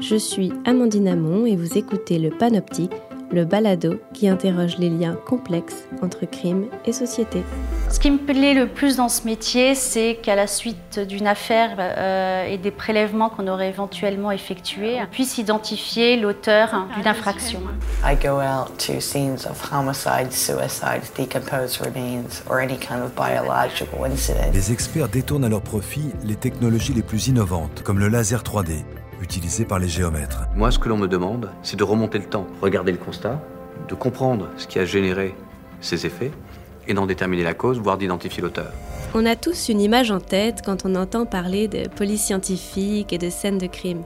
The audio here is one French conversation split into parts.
Je suis Amandine Amon et vous écoutez le Panoptique le balado qui interroge les liens complexes entre crime et société. Ce qui me plaît le plus dans ce métier, c'est qu'à la suite d'une affaire euh, et des prélèvements qu'on aurait éventuellement effectués, on puisse identifier l'auteur d'une infraction. I go out to scenes of homicide, suicide, decomposed remains or any kind of biological incident. Les experts détournent à leur profit les technologies les plus innovantes, comme le laser 3D utilisé par les géomètres. Moi, ce que l'on me demande, c'est de remonter le temps, regarder le constat, de comprendre ce qui a généré ces effets et d'en déterminer la cause, voire d'identifier l'auteur. On a tous une image en tête quand on entend parler de police scientifique et de scènes de crime.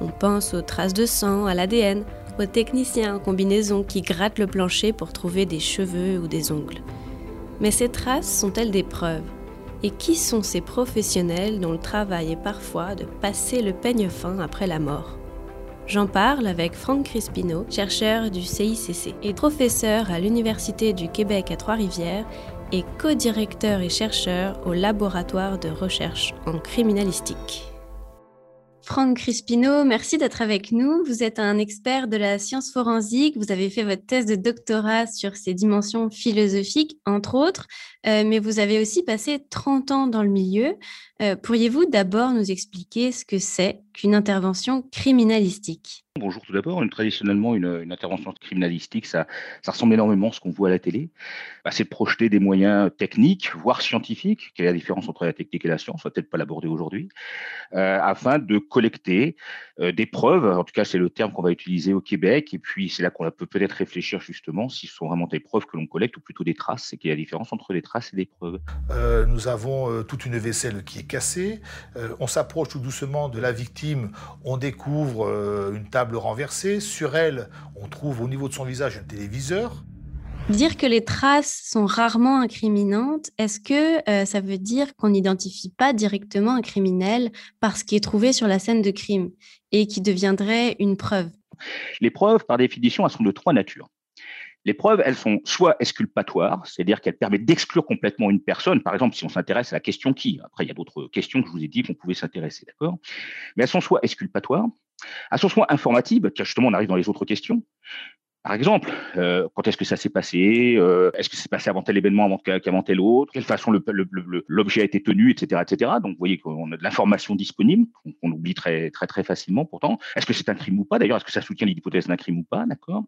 On pense aux traces de sang, à l'ADN, aux techniciens en combinaison qui grattent le plancher pour trouver des cheveux ou des ongles. Mais ces traces sont-elles des preuves? Et qui sont ces professionnels dont le travail est parfois de passer le peigne fin après la mort? J'en parle avec Franck Crispino, chercheur du CICC et professeur à l'Université du Québec à Trois-Rivières et co-directeur et chercheur au laboratoire de recherche en criminalistique. Franck Crispino, merci d'être avec nous. Vous êtes un expert de la science forensique. Vous avez fait votre thèse de doctorat sur ces dimensions philosophiques, entre autres, euh, mais vous avez aussi passé 30 ans dans le milieu. Euh, pourriez-vous d'abord nous expliquer ce que c'est qu'une intervention criminalistique? Bonjour tout d'abord. Traditionnellement, une, intervention criminalistique, ça, ressemble énormément à ce qu'on voit à la télé. Bah, c'est de projeter des moyens techniques, voire scientifiques, quelle est la différence entre la technique et la science, on va peut-être pas l'aborder aujourd'hui, euh, afin de collecter euh, des preuves, en tout cas c'est le terme qu'on va utiliser au Québec, et puis c'est là qu'on peut peut-être réfléchir justement si ce sont vraiment des preuves que l'on collecte ou plutôt des traces, c'est quelle est la différence entre les traces et des preuves. Euh, nous avons toute une vaisselle qui est cassée, on s'approche tout doucement de la victime, on découvre une table renversée. Sur elle, on trouve au niveau de son visage un téléviseur. Dire que les traces sont rarement incriminantes, est-ce que euh, ça veut dire qu'on n'identifie pas directement un criminel par ce qui est trouvé sur la scène de crime et qui deviendrait une preuve? Les preuves, par définition, elles sont de trois natures. Les preuves, elles sont soit exculpatoires, c'est-à-dire qu'elles permettent d'exclure complètement une personne. Par exemple, si on s'intéresse à la question qui, après il y a d'autres questions que je vous ai dit qu'on pouvait s'intéresser, d'accord? Mais elles sont soit exculpatoires, à son soin informatif, car justement on arrive dans les autres questions. Par exemple, euh, quand est-ce que ça s'est passé euh, Est-ce que c'est passé avant tel événement avant qu'avant tel autre Quelle façon l'objet a été tenu, etc., etc. Donc, vous voyez qu'on a de l'information disponible qu'on oublie très, très, très facilement. Pourtant, est-ce que c'est un crime ou pas? D'ailleurs, est-ce que ça soutient l'hypothèse d'un crime ou pas? D'accord?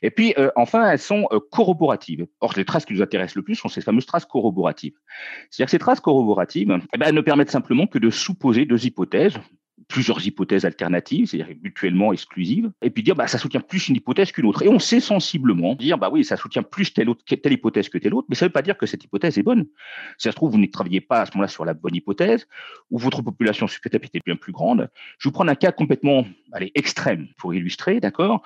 Et puis, euh, enfin, elles sont corroboratives. Or, les traces qui nous intéressent le plus sont ces fameuses traces corroboratives. C'est-à-dire que ces traces corroboratives, eh ben, ne permettent simplement que de supposer deux hypothèses plusieurs hypothèses alternatives, c'est-à-dire mutuellement exclusives, et puis dire bah, ça soutient plus une hypothèse qu'une autre. Et on sait sensiblement dire bah oui, ça soutient plus telle, telle hypothèse que telle autre, mais ça ne veut pas dire que cette hypothèse est bonne. Si ça se trouve, vous ne travaillez pas à ce moment-là sur la bonne hypothèse, ou votre population supplémentaire était bien plus grande. Je vous prendre un cas complètement allez, extrême pour illustrer, d'accord?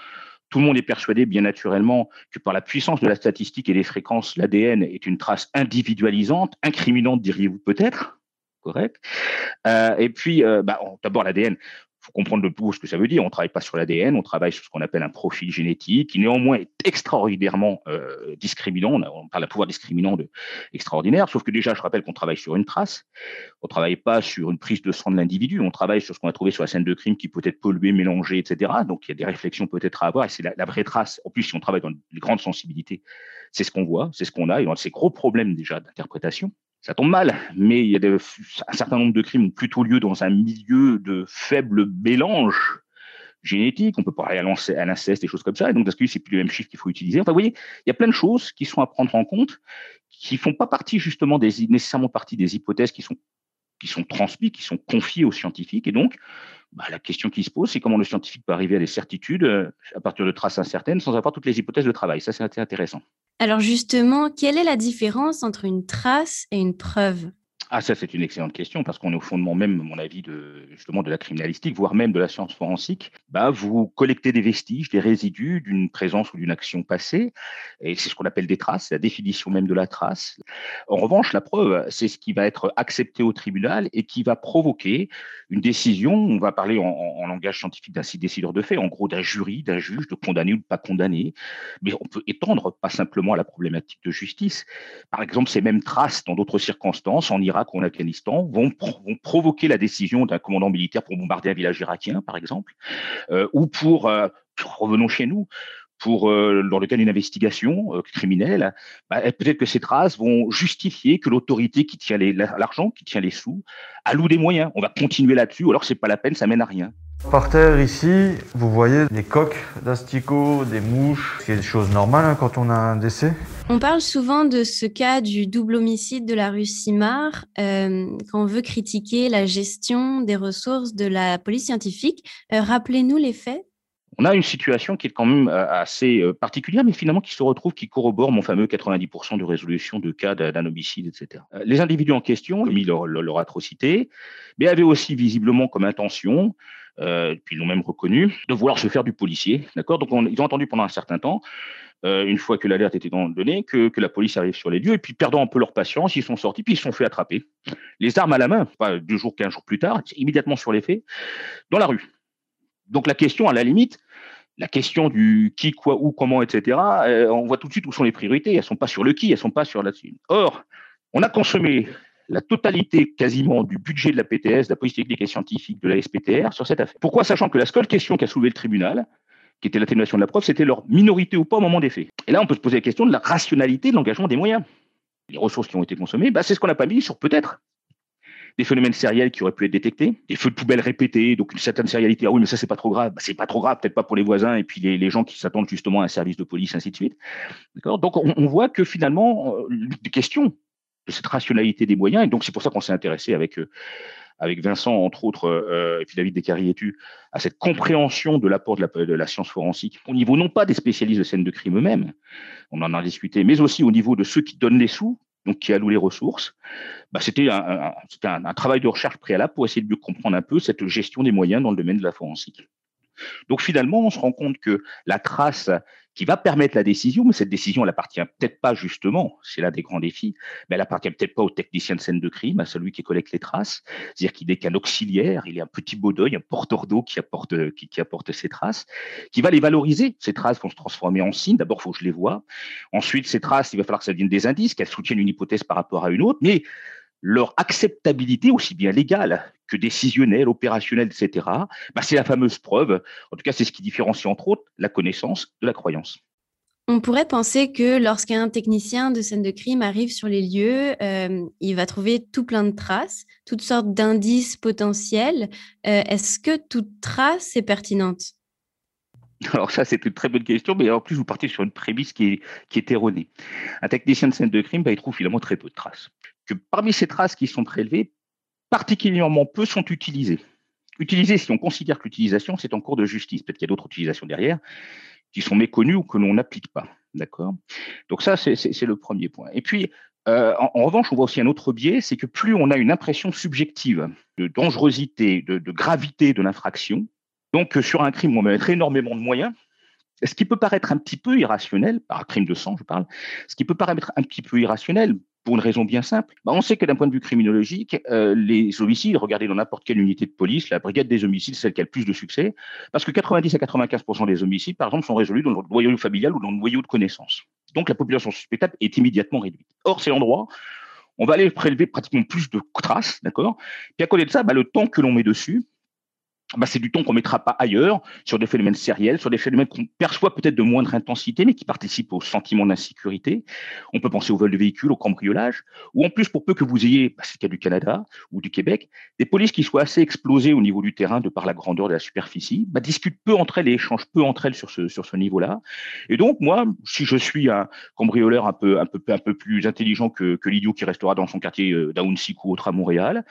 Tout le monde est persuadé, bien naturellement, que par la puissance de la statistique et des fréquences, l'ADN est une trace individualisante, incriminante, diriez-vous peut-être? Correct. Euh, et puis, euh, bah, d'abord l'ADN. Il faut comprendre le tout ce que ça veut dire. On ne travaille pas sur l'ADN, on travaille sur ce qu'on appelle un profil génétique, qui néanmoins est extraordinairement euh, discriminant. On, parle d'un pouvoir discriminant extraordinaire, sauf que déjà, je rappelle qu'on travaille sur une trace. On ne travaille pas sur une prise de sang de l'individu. On travaille sur ce qu'on a trouvé sur la scène de crime qui peut être pollué, mélangé, etc. Donc, il y a des réflexions peut-être à avoir. Et c'est la, la, vraie trace. En plus, si on travaille dans les grandes sensibilités, c'est ce qu'on voit, c'est ce qu'on a. Et on a ces gros problèmes déjà d'interprétation ça tombe mal, mais il y a un certain nombre de crimes ont plutôt lieu dans un milieu de faible mélange génétique. On peut parler à l'inceste, des choses comme ça. Et donc, parce que c'est plus le même chiffre qu'il faut utiliser. Enfin, vous voyez, il y a plein de choses qui sont à prendre en compte, qui font pas partie justement des, nécessairement partie des hypothèses qui sont qui sont transmises, qui sont confiées aux scientifiques. Et donc, bah, la question qui se pose, c'est comment le scientifique peut arriver à des certitudes euh, à partir de traces incertaines sans avoir toutes les hypothèses de travail. Ça, c'est intéressant. Alors justement, quelle est la différence entre une trace et une preuve? Ah, ça, c'est une excellente question parce qu'on est au fondement même, à mon avis, de, justement de la criminalistique, voire même de la science forensique. Bah, vous collectez des vestiges, des résidus d'une présence ou d'une action passée, et c'est ce qu'on appelle des traces, la définition même de la trace. En revanche, la preuve, c'est ce qui va être accepté au tribunal et qui va provoquer une décision. On va parler en, langage scientifique d'un décideur de fait, en gros d'un jury, d'un juge, de condamner ou de pas condamner. Mais on peut étendre pas simplement à la problématique de justice. Par exemple, ces mêmes traces dans d'autres circonstances, en Irak, En Afghanistan, vont, vont provoquer la décision d'un commandant militaire pour bombarder un village irakien, par exemple, euh, ou pour, euh, revenons chez nous, pour, euh, dans le cas d'une investigation criminelle, bah, peut-être que ces traces vont justifier que l'autorité qui tient l'argent, qui tient les sous, alloue des moyens. On va continuer là-dessus, alors c'est pas la peine, ça mène à rien. Par terre ici, vous voyez des coques d'asticots, des mouches, c'est des choses normales hein, quand on a un décès. On parle souvent de ce cas du double homicide de la rue Simard euh, quand on veut critiquer la gestion des ressources de la police scientifique. Rappelez-nous les faits on a une situation qui est quand même euh, assez euh, particulière, mais finalement qui se retrouve, qui corrobore mon fameux 90% de résolution de cas d'un homicide, etc. Euh, les individus en question ont mis leur, atrocité, mais avaient aussi visiblement comme intention, puis ils l'ont même reconnu, de vouloir se faire du policier. D'accord? Donc ils ont entendu pendant un certain temps, une fois que l'alerte était donnée, que, que, la police arrive sur les lieux, et puis perdant un peu leur patience, ils sont sortis, puis ils se sont fait attraper. Les armes à la main, pas deux jours, quinze jours plus tard, immédiatement sur les faits, dans la rue. Donc la question, à la limite, la question du qui, quoi, où, comment, etc., euh, on voit tout de suite où sont les priorités. Elles ne sont pas sur le qui, elles ne sont pas sur là-dessus. Or, on a consommé la totalité quasiment du budget de la PTS, de la police technique et scientifique de la SPTR sur cette affaire. Pourquoi? Sachant que la seule question qu'a soulevée le tribunal, qui était l'atténuation de la preuve, c'était leur minorité ou pas au moment des faits. Et là, on peut se poser la question de la rationalité de l'engagement des moyens. Les ressources qui ont été consommées, bah, c'est ce qu'on n'a pas mis sur peut-être des phénomènes sériels qui auraient pu être détectés, des feux de poubelle répétés, donc une certaine sérialité. Ah oui, mais ça, c'est pas trop grave. Bah, c'est pas trop grave, peut-être pas pour les voisins et puis les, gens qui s'attendent justement à un service de police, ainsi de suite. Donc, on, voit que finalement, euh, des questions de cette rationalité des moyens, et donc c'est pour ça qu'on s'est intéressé avec, euh, Vincent, entre autres, euh, et puis David Descarrietu, à cette compréhension de l'apport de la, science forensique au niveau non pas des spécialistes de scènes de crime eux-mêmes, on en a discuté, mais aussi au niveau de ceux qui donnent les sous, donc qui alloue les ressources, bah, c'était un, un, travail de recherche préalable pour essayer de mieux comprendre un peu cette gestion des moyens dans le domaine de la forensique. Donc finalement, on se rend compte que la trace qui va permettre la décision, mais cette décision, elle appartient peut-être pas justement, c'est l'un des grands défis, mais elle appartient peut-être pas au technicien de scène de crime, à celui qui collecte les traces, c'est-à-dire qu'il n'est qu'un auxiliaire, il est un petit beau d'œil, un porteur d'eau qui apporte, qui, apporte ces traces, qui va les valoriser. Ces traces vont se transformer en signes. D'abord, il faut que je les vois. Ensuite, ces traces, il va falloir que ça devienne des indices, qu'elles soutiennent une hypothèse par rapport à une autre, mais leur acceptabilité, aussi bien légale que décisionnelle, opérationnelle, etc., bah, c'est la fameuse preuve. En tout cas, c'est ce qui différencie entre autres la connaissance de la croyance. On pourrait penser que lorsqu'un technicien de scène de crime arrive sur les lieux, euh, il va trouver tout plein de traces, toutes sortes d'indices potentiels. Euh, est-ce que toute trace est pertinente? Alors ça, c'est une très bonne question, mais en plus, vous partez sur une prémisse qui est, qui est erronée. Un technicien de scène de crime, bah, il trouve finalement très peu de traces que parmi ces traces qui sont prélevées, particulièrement peu sont utilisées. Utilisées, si on considère que l'utilisation, c'est en cours de justice. Peut-être qu'il y a d'autres utilisations derrière qui sont méconnues ou que l'on n'applique pas. D'accord? Donc ça, c'est le premier point. Et puis, euh, en, revanche, on voit aussi un autre biais, c'est que plus on a une impression subjective de dangerosité, de, de gravité de l'infraction, donc sur un crime, on va mettre énormément de moyens, ce qui peut paraître un petit peu irrationnel, par crime de sang, je parle, ce qui peut paraître un petit peu irrationnel pour une raison bien simple. Bah, on sait que d'un point de vue criminologique, euh, les homicides, regardez dans n'importe quelle unité de police, la brigade des homicides, celle qui a le plus de succès, parce que 90 à 95% des homicides, par exemple, sont résolus dans le noyau familial ou dans le noyau de connaissances. Donc la population suspectable est immédiatement réduite. Or, c'est l'endroit on va aller prélever pratiquement plus de traces, d'accord? Puis à côté de ça, bah, le temps que l'on met dessus, bah, c'est du temps qu'on mettra pas ailleurs, sur des phénomènes sériels, sur des phénomènes qu'on perçoit peut-être de moindre intensité, mais qui participent au sentiment d'insécurité. On peut penser au vol de véhicules, au cambriolage, ou en plus, pour peu que vous ayez, bah, c'est le cas du Canada ou du Québec, des polices qui soient assez explosées au niveau du terrain de par la grandeur de la superficie, bah, discutent peu entre elles et échangent peu entre elles sur ce, sur ce niveau-là. Et donc, moi, si je suis un cambrioleur un peu, un peu, un peu plus intelligent que, que l'idiot qui restera dans son quartier euh, d'Aounsic ou autre à Montréal,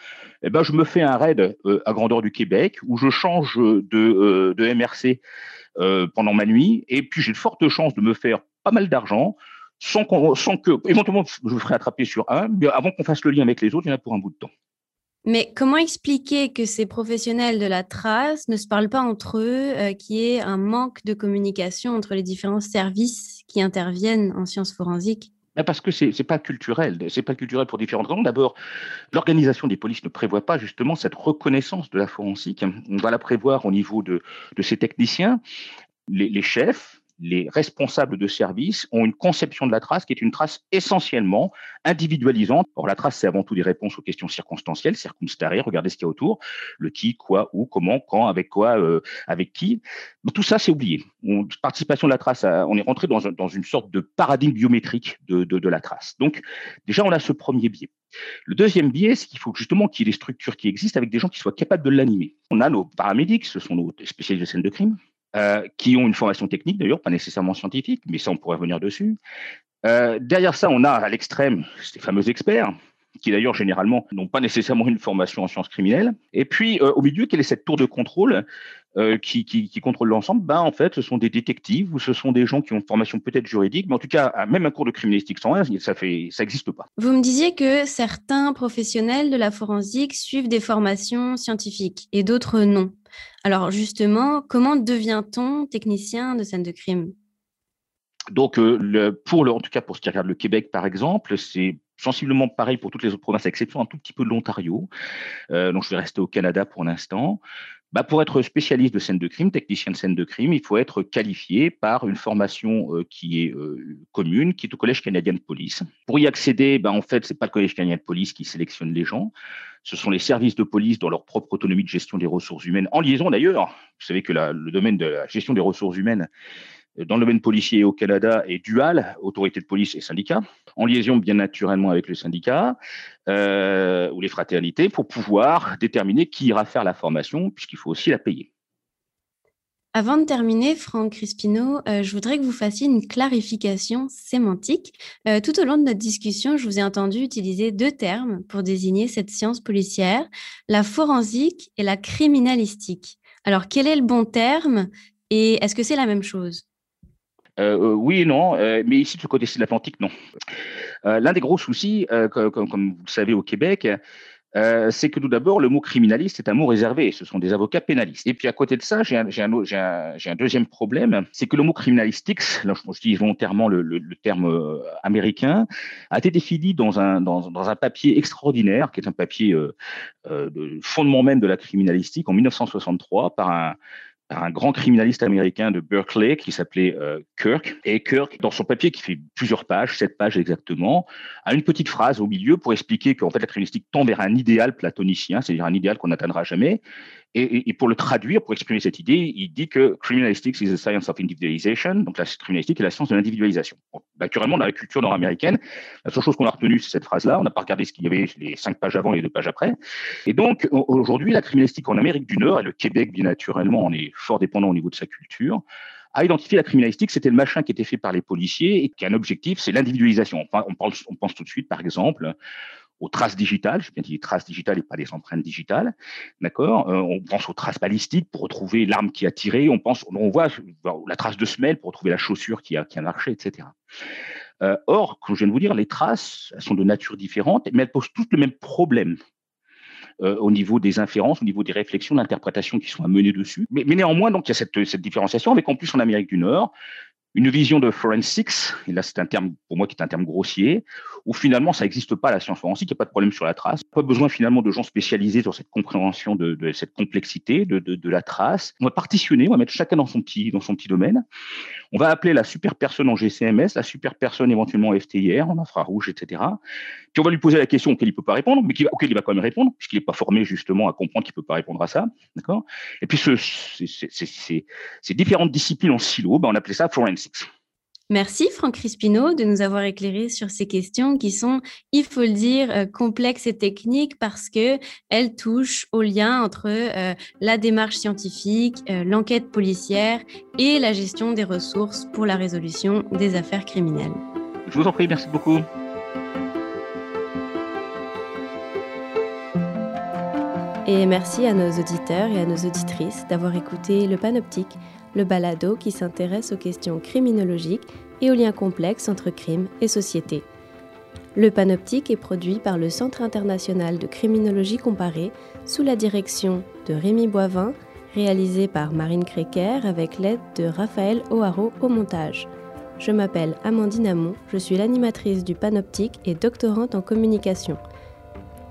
eh ben, je me fais un raid euh, à grandeur du Québec où je change de, euh, de MRC euh, pendant ma nuit, et puis j'ai de fortes chances de me faire pas mal d'argent, sans, sans, que, éventuellement, je me ferai attraper sur un, mais avant qu'on fasse le lien avec les autres, il y en a pour un bout de temps. Mais comment expliquer que ces professionnels de la trace ne se parlent pas entre eux, euh, qu'il y ait un manque de communication entre les différents services qui interviennent en sciences forensiques? Parce que c'est n'est pas culturel. C'est pas culturel pour différentes raisons. D'abord, l'organisation des polices ne prévoit pas justement cette reconnaissance de la forensique. On va la prévoir au niveau de, de ces techniciens. Les, chefs, les responsables de service ont une conception de la trace qui est une trace essentiellement individualisante. Or, la trace, c'est avant tout des réponses aux questions circonstancielles, circumstancielles, regardez ce qu'il y a autour, le qui, quoi, où, comment, quand, avec quoi, euh, avec qui. tout ça, c'est oublié. On, participation de la trace, on est rentré dans, une sorte de paradigme biométrique de, de, de la trace. Donc, déjà, on a ce premier biais. Le deuxième biais, c'est qu'il faut justement qu'il y ait des structures qui existent avec des gens qui soient capables de l'animer. On a nos paramédics, ce sont nos spécialistes de scène de crime, euh, qui ont une formation technique d'ailleurs, pas nécessairement scientifique, mais ça on pourrait revenir dessus. Euh, derrière ça, on a à l'extrême ces fameux experts, qui d'ailleurs généralement n'ont pas nécessairement une formation en sciences criminelles. Et puis euh, au milieu, quelle est cette tour de contrôle qui, contrôle l'ensemble? Ben, En fait, ce sont des détectives ou ce sont des gens qui ont une formation peut-être juridique, mais en tout cas, même un cours de criminalistique sans rien, ça fait, ça n'existe pas. Vous me disiez que certains professionnels de la forensique suivent des formations scientifiques et d'autres non. Alors justement, comment devient-on technicien de scène de crime? Donc, euh, pour le, en tout cas pour ce qui regarde le Québec, par exemple, c'est sensiblement pareil pour toutes les autres provinces, à exception un tout petit peu de l'Ontario. Euh, donc, je vais rester au Canada pour l'instant. Bah, pour être spécialiste de scène de crime, technicien de scène de crime, il faut être qualifié par une formation euh, qui est commune, qui est au Collège canadien de police. Pour y accéder, bah, en fait, c'est pas le Collège canadien de police qui sélectionne les gens. Ce sont les services de police dans leur propre autonomie de gestion des ressources humaines, en liaison d'ailleurs. Vous savez que le domaine de la gestion des ressources humaines euh, dans le domaine policier au Canada est dual, autorité de police et syndicat, en liaison bien naturellement avec le syndicat euh, ou les fraternités pour pouvoir déterminer qui ira faire la formation, puisqu'il faut aussi la payer. Avant de terminer, Franck Crispino, euh, je voudrais que vous fassiez une clarification sémantique. Euh, tout au long de notre discussion, je vous ai entendu utiliser deux termes pour désigner cette science policière, la forensique et la criminalistique. Alors, quel est le bon terme et est-ce que c'est la même chose? Euh, oui et non, mais ici, de ce côté-ci de l'Atlantique, non. L'un des gros soucis, comme, vous le savez au Québec, euh, c'est que tout d'abord, le mot criminaliste est un mot réservé. Ce sont des avocats pénalistes. Et puis à côté de ça, j'ai un, deuxième problème, c'est que le mot criminalistique, là je dis volontairement le, terme euh, américain, a été défini dans un, dans, un papier extraordinaire, qui est un papier euh, euh de fondement même de la criminalistique en 1963 par un un grand criminaliste américain de Berkeley qui s'appelait euh, Kirk. Et Kirk, dans son papier qui fait plusieurs pages, sept pages exactement, a une petite phrase au milieu pour expliquer qu'en fait la criminalistique tend vers un idéal platonicien, c'est-à-dire un idéal qu'on n'atteindra jamais, et, pour le traduire, pour exprimer cette idée, il dit que criminalistics is the science of individualization, donc la criminalistique est la science de l'individualisation. naturellement, dans la culture nord-américaine, la seule chose qu'on a retenue, c'est cette phrase-là. On n'a pas regardé ce qu'il y avait les cinq pages avant et les deux pages après. Et donc, aujourd'hui, la criminalistique en Amérique du Nord, et le Québec, bien naturellement, on est fort dépendant au niveau de sa culture, a identifié la criminalistique, c'était le machin qui était fait par les policiers et qui a un objectif, c'est l'individualisation. Enfin, on pense tout de suite, par exemple, aux traces digitales, je bien dit traces digitales et pas des empreintes digitales, d'accord? Euh, On pense aux traces balistiques pour retrouver l'arme qui a tiré, on pense, on voit la trace de semelle pour retrouver la chaussure qui a, qui a marché, etc. Euh, or, comme je viens de vous dire, les traces elles sont de nature différente, mais elles posent toutes le même problème. Euh, au niveau des inférences, au niveau des réflexions, d'interprétation qui sont à mener dessus. Mais, mais, néanmoins, donc, il y a cette, cette différenciation avec en plus en Amérique du Nord, une vision de forensics, et là c'est un terme pour moi qui est un terme grossier, où finalement ça n'existe pas la science forensique, il n'y a pas de problème sur la trace, pas besoin finalement de gens spécialisés sur cette compréhension de, cette complexité de, de, la trace. On va partitionner, on va mettre chacun dans son petit dans son petit domaine. On va appeler la super personne en GCMS, la super personne éventuellement en FTIR, en infrarouge, etc. Puis on va lui poser la question auquel il peut pas répondre, mais auquel il va quand même répondre, puisqu'il n'est pas formé justement à comprendre qu'il peut pas répondre à ça, Et puis ce, ces différentes disciplines en silo, ben on appelait ça forensics. Merci Franck Crispino de nous avoir éclairé sur ces questions qui sont, il faut le dire, euh, complexes et techniques parce que elles touchent au lien entre euh, la démarche scientifique, euh, l'enquête policière et la gestion des ressources pour la résolution des affaires criminelles. Je vous en prie, merci beaucoup. Et merci à nos auditeurs et à nos auditrices d'avoir écouté le Panoptique, le balado qui s'intéresse aux questions criminologiques et aux liens complexes entre crime et société. Le Panoptique est produit par le Centre international de criminologie comparée sous la direction de Rémi Boivin, réalisé par Marine Créquer avec l'aide de Raphaël O'Haraud au montage. Je m'appelle Amandine Amon, je suis l'animatrice du Panoptique et doctorante en communication.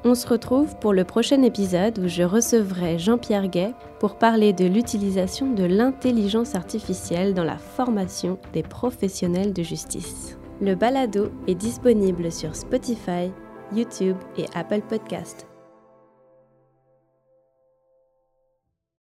On se retrouve pour le prochain épisode où je recevrai Jean-Pierre Gay pour parler de l'utilisation de l'intelligence artificielle dans la formation des professionnels de justice. Le balado est disponible sur Spotify, YouTube et Apple Podcast.